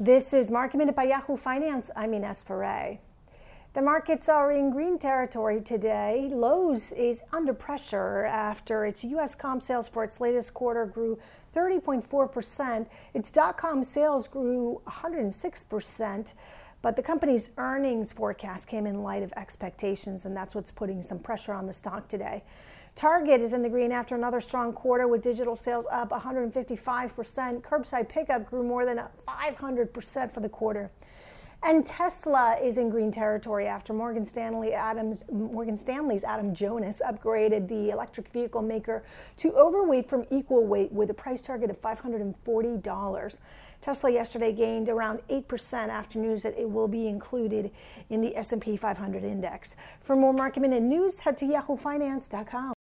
This is Market Minute by Yahoo Finance. I'm Ines Ferre. The markets are in green territory today. Lowe's is under pressure after its U.S. comp sales for its latest quarter grew 30.4%. Its dot com sales grew 106%. But the company's earnings forecast came in light of expectations, and that's what's putting some pressure on the stock today. Target is in the green after another strong quarter with digital sales up 155%. Curbside pickup grew more than 500% for the quarter. And Tesla is in green territory after Morgan Stanley Adams Morgan Stanley's Adam Jonas upgraded the electric vehicle maker to overweight from equal weight with a price target of $540. Tesla yesterday gained around 8% after news that it will be included in the S&P 500 index. For more market minute news, head to yahoofinance.com.